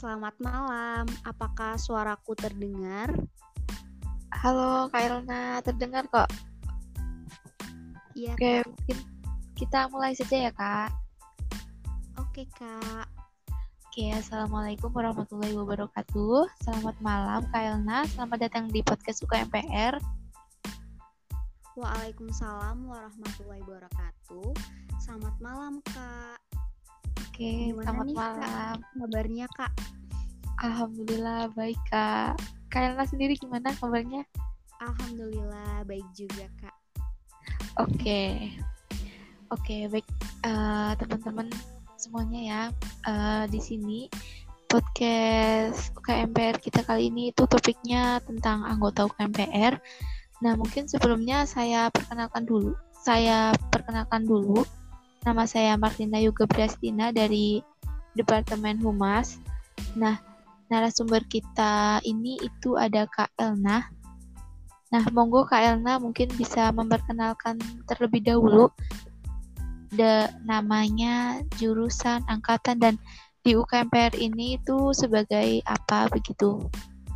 selamat malam. Apakah suaraku terdengar? Halo Kak Elna, terdengar kok. Iya, Oke, Kak. mungkin kita mulai saja ya Kak. Oke, Kak. Oke, Assalamualaikum warahmatullahi wabarakatuh. Selamat malam Kak Elna, selamat datang di podcast UKMPR. Waalaikumsalam warahmatullahi wabarakatuh. Selamat malam, Kak. Oke, Gimana selamat nih, Kak? malam. Kabarnya, Kak? Alhamdulillah baik Kak. Kak Elna sendiri gimana kabarnya? Alhamdulillah baik juga, Kak. Oke, oke baik Eh, teman-teman semuanya ya. Eh, di sini podcast UKMPR kita kali ini itu topiknya tentang anggota UKMPR. Nah mungkin sebelumnya saya perkenalkan dulu. Saya perkenalkan dulu. Nama saya Martina Yuga Brastina dari Departemen Humas. Nah narasumber kita ini itu ada Kak Elna. Nah, monggo Kak Elna mungkin bisa memperkenalkan terlebih dahulu de namanya, jurusan, angkatan dan di UKMPR ini itu sebagai apa begitu.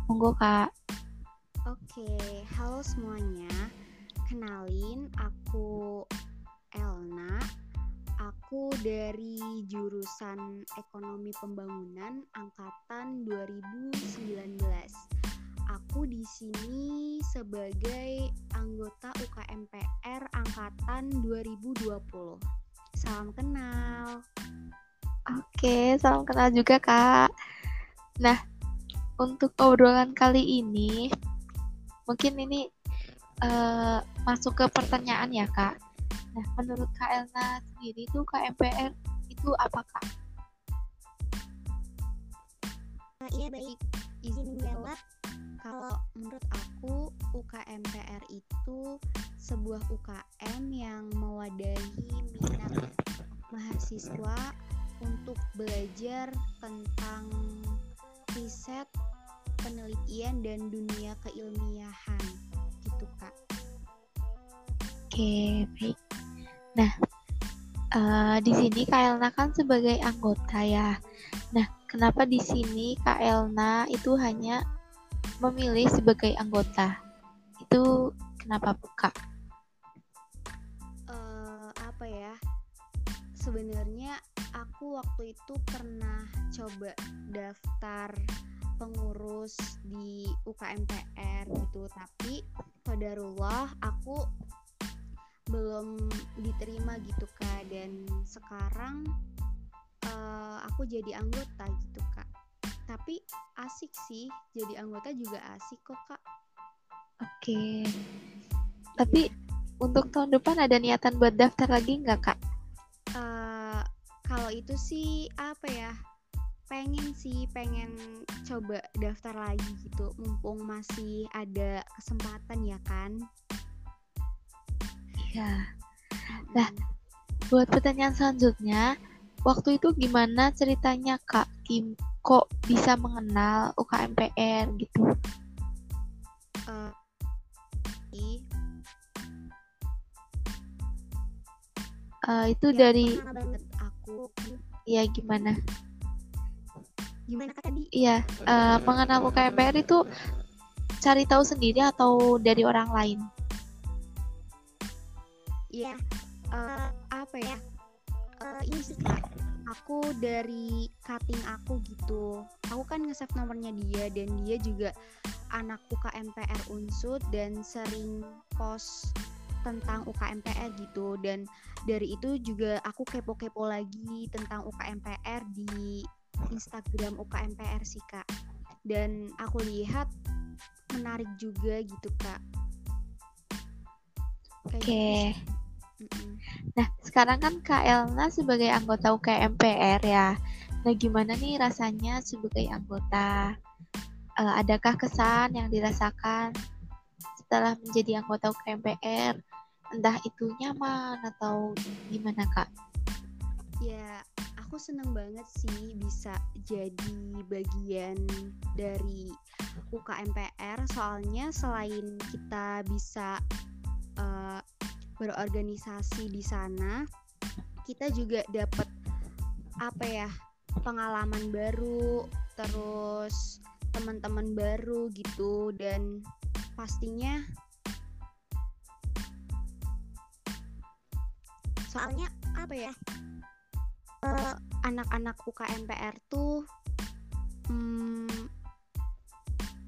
Monggo Kak. Oke, halo semuanya. Kenalin, aku Elna. Aku dari jurusan Ekonomi Pembangunan angkatan 2019. Aku di sini sebagai anggota UKMPR angkatan 2020. Salam kenal. Oke, salam kenal juga Kak. Nah, untuk obrolan kali ini mungkin ini eh, masuk ke pertanyaan ya Kak. Nah, menurut Kak Elna sendiri itu KMPR itu apa Kak? iya baik, izin jawab. Kalau menurut aku UKMPR itu sebuah UKM yang mewadahi minat mahasiswa untuk belajar tentang riset, penelitian dan dunia keilmiahan gitu kak. Oke, baik. Nah, eh, di sini Kak Elna kan sebagai anggota ya. Nah, kenapa di sini Kak Elna itu hanya memilih sebagai anggota? Itu kenapa Kak? eh apa ya sebenarnya aku waktu itu pernah coba daftar pengurus di UKMPR gitu tapi qadarullah aku belum diterima gitu kak. Dan sekarang eh, aku jadi anggota gitu kak. Tapi asik sih jadi anggota juga asik kok kak. Oke. Tapi untuk tahun depan ada niatan buat daftar lagi nggak Kak? Eh, kalau itu sih apa ya pengen sih pengen coba daftar lagi gitu. Mumpung masih ada kesempatan ya kan Ya. Lah, Buat pertanyaan selanjutnya, waktu itu gimana ceritanya Kak Kim kok bisa mengenal UKMPR gitu? Eh, itu yang dari aku ya gimana? gimana tadi Iya, eh, mengenal UKMPR itu cari tahu sendiri atau dari orang lain? Ya eh, apa ya Eh, ini sih kak aku dari cutting aku gitu aku kan nge-save nomornya dia dan dia juga anak UKMPR Unsud dan sering post tentang UKMPR gitu dan dari itu juga aku kepo-kepo lagi tentang UKMPR di Instagram UKMPR sih kak dan aku lihat menarik juga gitu kak Oke. gitu sih. Mm-mm. Nah, sekarang kan Kak Elna sebagai anggota UKMPR ya. Nah, gimana nih rasanya sebagai anggota? Eh, adakah kesan yang dirasakan setelah menjadi anggota UKMPR? Entah itu nyaman atau gimana Kak? Ya, aku seneng banget sih bisa jadi bagian dari UKMPR soalnya selain kita bisa eh, berorganisasi di sana, kita juga dapat apa ya pengalaman baru, terus teman-teman baru gitu dan pastinya soalnya apa ya eh, anak-anak UKMPR tuh mm,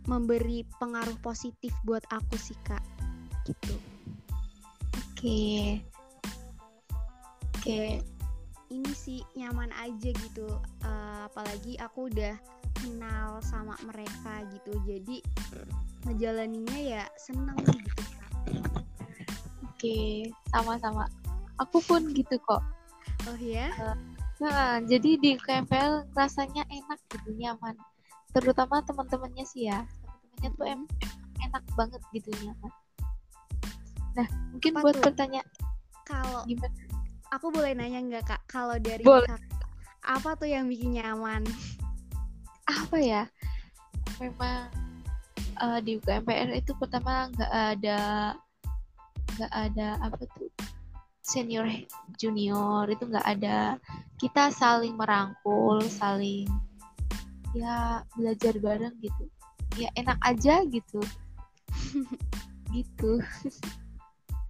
memberi pengaruh positif buat aku sih kak gitu Oke. Oke. ini sih nyaman aja gitu Eh, apalagi aku udah kenal sama mereka gitu jadi ngejalaninnya ya seneng gitu Oke, sama-sama. Aku pun gitu kok. oh ya Nah, jadi di KMPL rasanya enak gitu, nyaman. Terutama teman-temannya sih ya. Teman-temannya tuh em enak banget gitu nyaman. Nah, mungkin Apa buat tuh? pertanyaan kalau gimana? aku boleh nanya nggak kak kalau dari Boleh. kak apa tuh yang bikin nyaman Apa ya? Memang eh, di UKMPR itu pertama nggak ada nggak ada apa tuh senior junior itu nggak ada kita saling merangkul saling ya belajar bareng gitu ya enak aja gitu gitu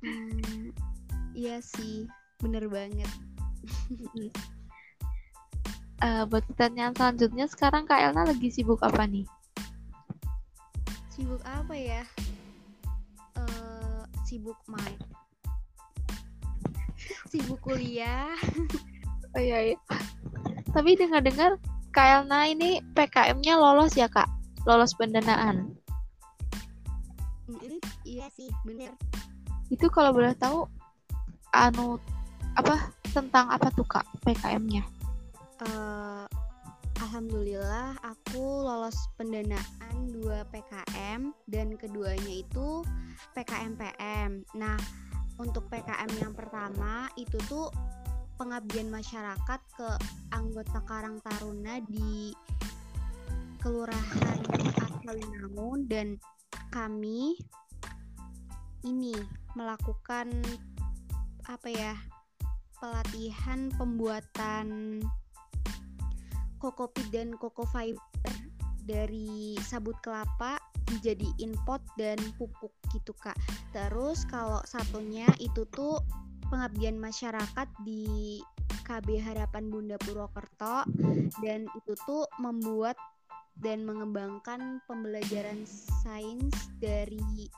Hmm, iya sih bener banget. Eh, buat pertanyaan selanjutnya sekarang Kak Elna lagi sibuk apa nih? Sibuk apa ya? Eh, sibuk main. Sibuk kuliah. Oh iya, iya. tapi dengar-dengar Kak Elna ini PKM-nya lolos ya Kak? Lolos pendanaan? Mm, iya sih bener itu kalau boleh tahu anu apa tentang apa tuh Kak PKM-nya Eh, Alhamdulillah aku lolos pendanaan 2 PKM dan keduanya itu PKM PM. Nah, untuk PKM yang pertama itu tuh pengabdian masyarakat ke anggota Karang Taruna di Kelurahan Asawinangun dan kami ini melakukan apa ya pelatihan pembuatan kokopit dan koko fiber dari sabut kelapa dijadiin pot dan pupuk gitu kak. Terus kalau satunya itu tuh pengabdian masyarakat di KB Harapan Bunda Purwokerto dan itu tuh membuat dan mengembangkan pembelajaran sains dari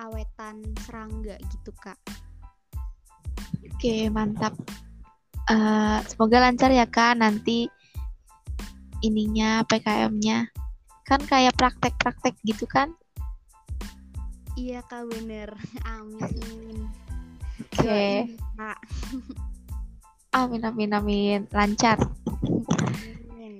awetan serangga gitu kak. Oke mantap. Eh, semoga lancar ya Kak nanti ininya PKM-nya kan kayak praktek-praktek gitu kan? Iya kak bener. Amin oke. Doain, kak. Amin amin amin. Lancar. Amin.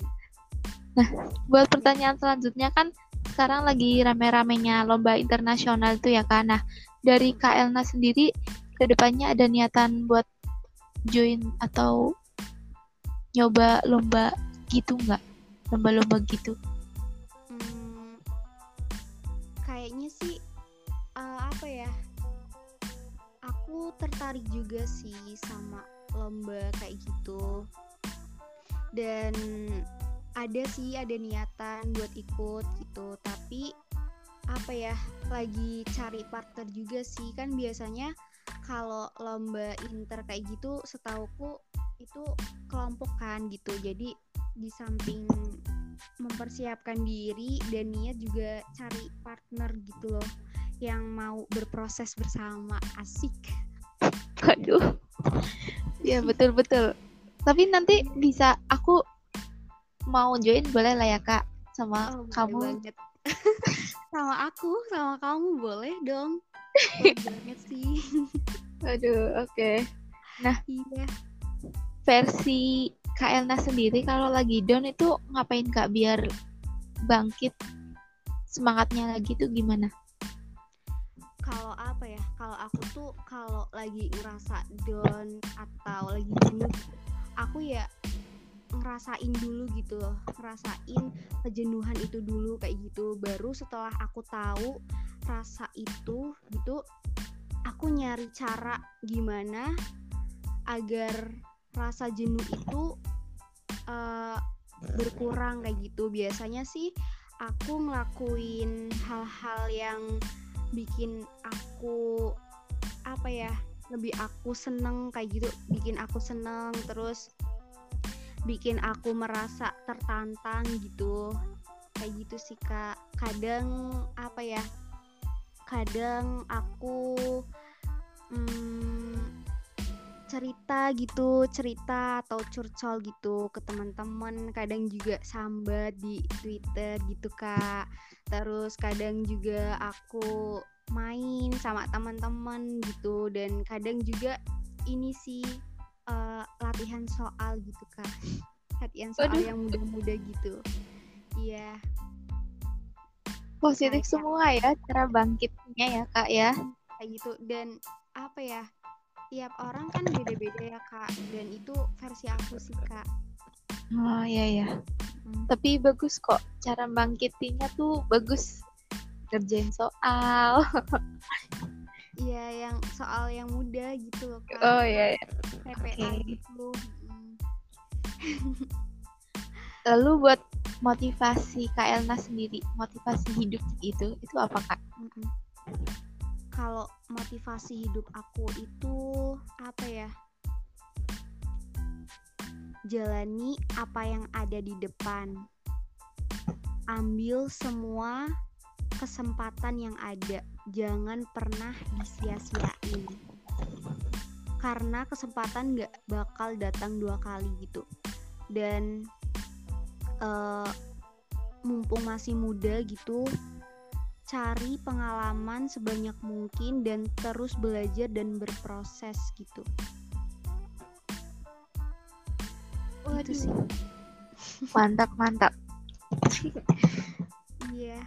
buat pertanyaan selanjutnya kan sekarang lagi rame-ramenya lomba internasional tuh ya Kak. Nah, dari Kak Elna sendiri ke depannya ada niatan buat join atau nyoba lomba gitu nggak? Lomba-lomba gitu. Hmm, kayaknya sih eh, apa ya? Aku tertarik juga sih sama lomba kayak gitu. Dan ada sih ada niatan buat ikut gitu, tapi apa ya? Lagi cari partner juga sih kan biasanya kalau lomba inter kayak gitu setauku itu kelompok kan gitu. Jadi di samping mempersiapkan diri dan niat juga cari partner gitu loh yang mau berproses bersama asik Waduh. ya betul betul. Tapi nanti bisa aku mau join boleh lah ya Kak. Sama Oh, kamu. sama aku sama kamu boleh dong. Banget sih. Aduh, oke. iya. Versi Kak Elna sendiri kalau lagi down itu ngapain Kak? Biar bangkit semangatnya lagi tuh gimana? kalau apa ya? Kalau aku tuh kalau lagi ngerasa down atau lagi jenuh aku ya ngerasain dulu gitu loh ngerasain kejenuhan itu dulu kayak gitu. Baru setelah aku tahu rasa itu gitu aku nyari cara gimana agar rasa jenuh itu eh, berkurang kayak gitu. Biasanya sih aku ngelakuin hal-hal yang bikin aku apa ya lebih aku seneng kayak gitu bikin aku seneng. Terus bikin aku merasa tertantang gitu. Kayak gitu sih kak. Kadang apa ya kadang aku hmm, cerita gitu cerita atau curcol gitu ke teman-teman. Kadang juga sambat di Twitter gitu kak. Terus kadang juga aku main sama teman-teman gitu. Dan kadang juga ini sih uh, latihan soal gitu kak. Latihan soal Aduh. yang muda-muda gitu. Iya. Positif kayak, semua ya cara bangkitnya ya kak ya. Kayak gitu. Dan apa ya tiap orang kan beda-beda ya kak. Dan itu versi aku sih kak. Oh iya ya hmm. tapi bagus kok cara bangkitinnya tuh bagus. Kerjain soal iya yang soal yang mudah gitu loh kak oh iya, iya. PPA okay. gitu lalu buat motivasi Kak Elna sendiri motivasi hidup itu itu apa kak? Mm -hmm kalau motivasi hidup aku itu apa ya jalani apa yang ada di depan ambil semua kesempatan yang ada jangan pernah disia-siain karena kesempatan gak bakal datang dua kali gitu dan uh, mumpung masih muda gitu cari pengalaman sebanyak mungkin dan terus belajar dan berproses gitu. Waduh. Itu sih. Mantap, mantap. Iya.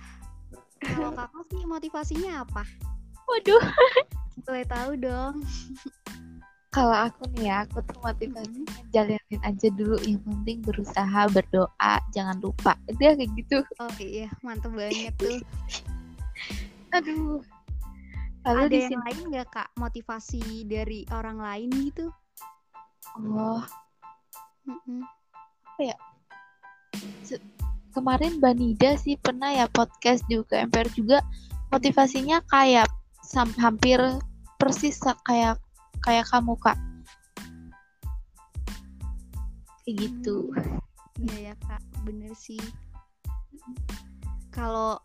Kalau kakak sih motivasinya apa? Waduh. Boleh tahu dong. Kalau aku nih ya, aku tuh motivasinya jalanin aja dulu. Yang penting berusaha, berdoa, jangan lupa. Dia kayak gitu. Oh iya, mantep banget tuh. Aduh. Lalu Ada yang lain nggak kak motivasi dari orang lain gitu? Oh. Mm-mm. Apa ya? Se- kemarin Banida sih pernah ya podcast di UKMPR juga motivasinya kayak hampir persis kayak kayak kamu kak. Kayak gitu. Iya ya kak, bener sih. Kalau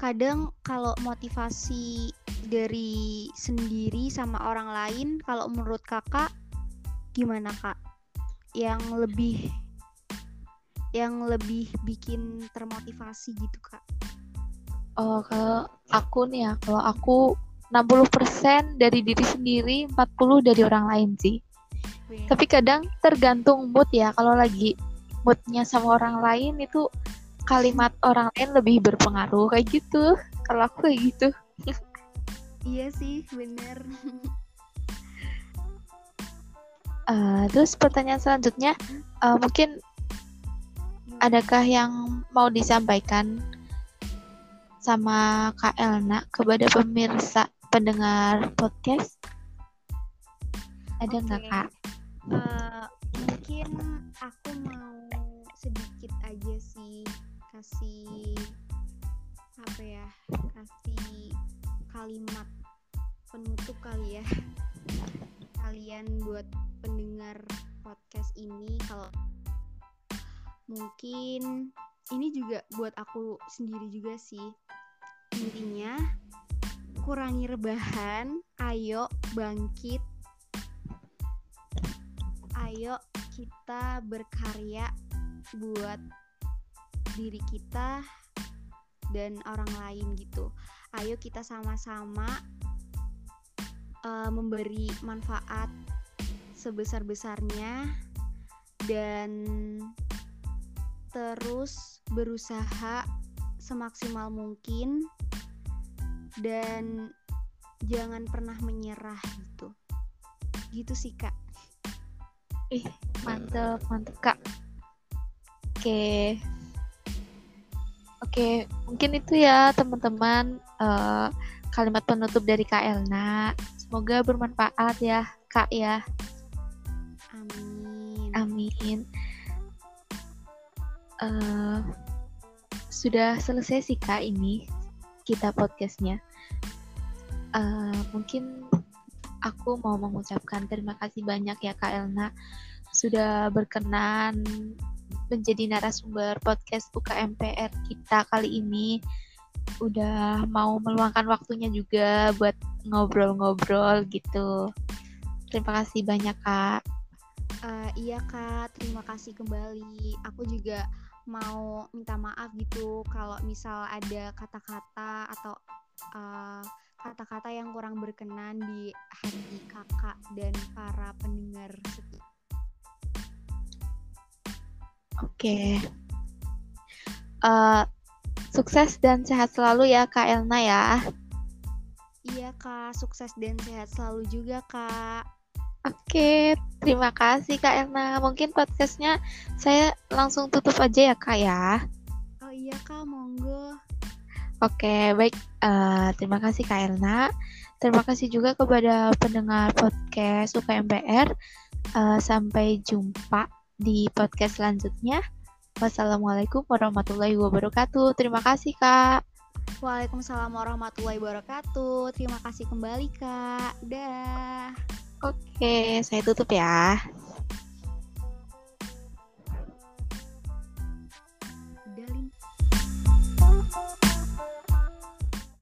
kadang kalau motivasi dari sendiri sama orang lain kalau menurut kakak gimana kak yang lebih yang lebih bikin termotivasi gitu kak? Oh kalau aku nih ya kalau aku 60% dari diri sendiri 40 dari orang lain sih. Wih. tapi kadang tergantung mood ya kalau lagi moodnya sama orang lain itu kalimat orang lain lebih berpengaruh kayak gitu. Kalau aku kayak gitu. Iya sih bener. Uh, terus pertanyaan selanjutnya uh, mungkin adakah yang mau disampaikan sama Kak Elna kepada pemirsa pendengar podcast ada nggak okay. Kak? Uh, mungkin aku mau sedikit aja sih kasih apa ya kasih kalimat penutup kali ya kalian buat pendengar podcast ini kalau mungkin ini juga buat aku sendiri juga sih intinya kurangi rebahan ayo bangkit ayo kita berkarya buat diri kita dan orang lain gitu. Ayo kita sama-sama uh, memberi manfaat sebesar-besarnya dan terus berusaha semaksimal mungkin dan jangan pernah menyerah gitu. Gitu sih, Kak. Ih, mantep, mantep, Kak. Oke. Oke, mungkin itu ya teman-teman uh, kalimat penutup dari Kak Elna. Semoga bermanfaat ya, Kak ya. Amin. Amin. Uh, sudah selesai sih kak ini kita podcastnya. Uh, mungkin aku mau mengucapkan terima kasih banyak ya Kak Elna sudah berkenan menjadi narasumber podcast UKMPR kita kali ini. Udah mau meluangkan waktunya juga buat ngobrol-ngobrol gitu. Terima kasih banyak Kak. Uh, iya Kak, terima kasih kembali. Aku juga mau minta maaf gitu kalau misal ada kata-kata atau kata eh, kata-kata yang kurang berkenan di hati kakak dan para pendengar setia. Oke. Okay. Uh, eh, sukses dan sehat selalu ya Kak Elna ya. Iya Kak, sukses dan sehat selalu juga Kak. Oke, terima kasih Kak Elna. Mungkin podcastnya saya langsung tutup aja ya Kak ya. Oh iya Kak, monggo. Oke, baik. Uh, terima kasih Kak Elna. Terima kasih juga kepada pendengar podcast UKMPR. Uh, sampai jumpa di podcast selanjutnya. Wassalamualaikum warahmatullahi wabarakatuh. Terima kasih Kak. Waalaikumsalam warahmatullahi wabarakatuh. Terima kasih kembali Kak. Dah. Oke, saya tutup ya.